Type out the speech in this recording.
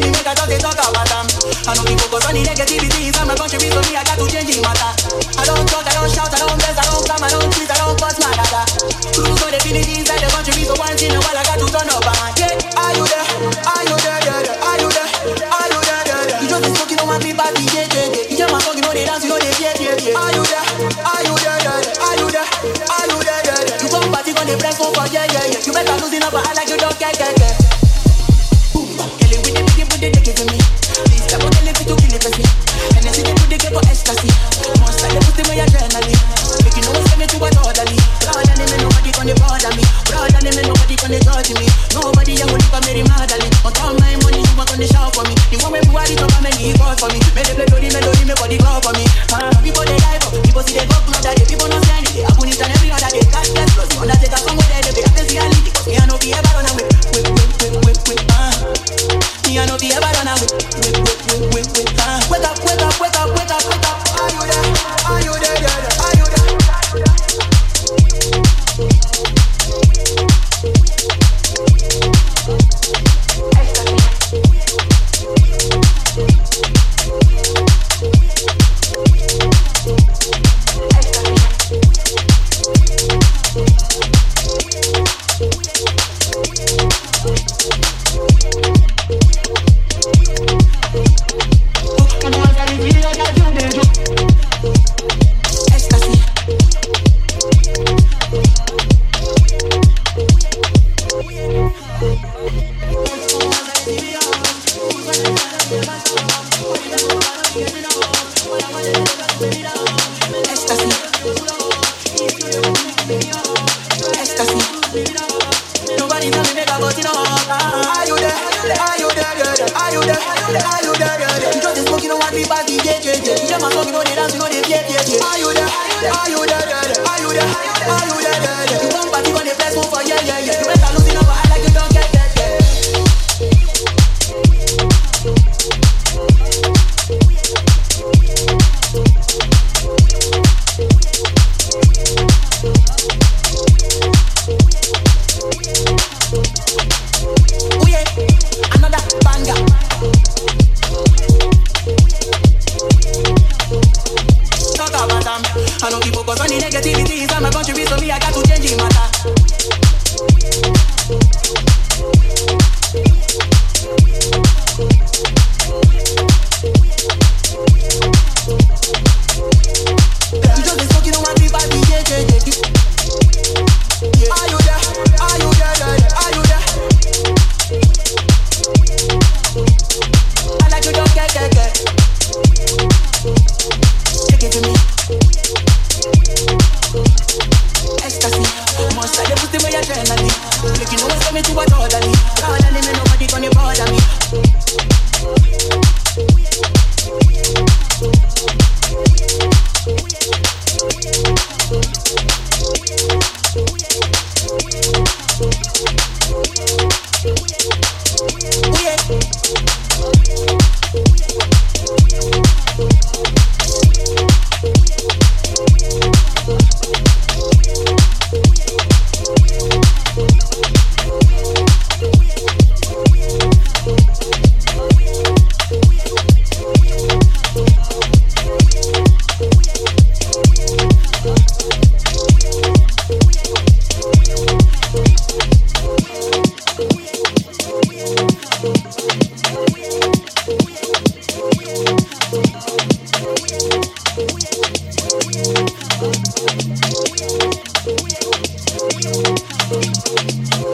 me make I just talk about them. I know people focus on the negativity, inside my not country, so me I got to change the matter. when they touch me. Nobody I will look at Mary Magdalene. On top my money, you want on the shout for me. You want me to body I and make calls for me. Make the play melody, melody, make body clap for me. Ah, people they die for, people see they go to my daddy, people know. yeah, yeah, yeah. eternally. Make you know what's coming to what